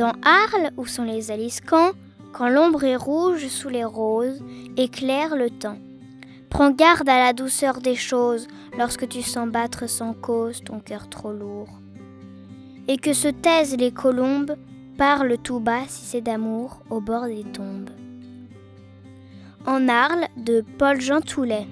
Dans Arles, où sont les aliscans, quand l'ombre est rouge sous les roses, éclaire le temps. Prends garde à la douceur des choses lorsque tu sens battre sans cause ton cœur trop lourd. Et que se taisent les colombes, parle tout bas si c'est d'amour au bord des tombes. En Arles de Paul Jean Toulet.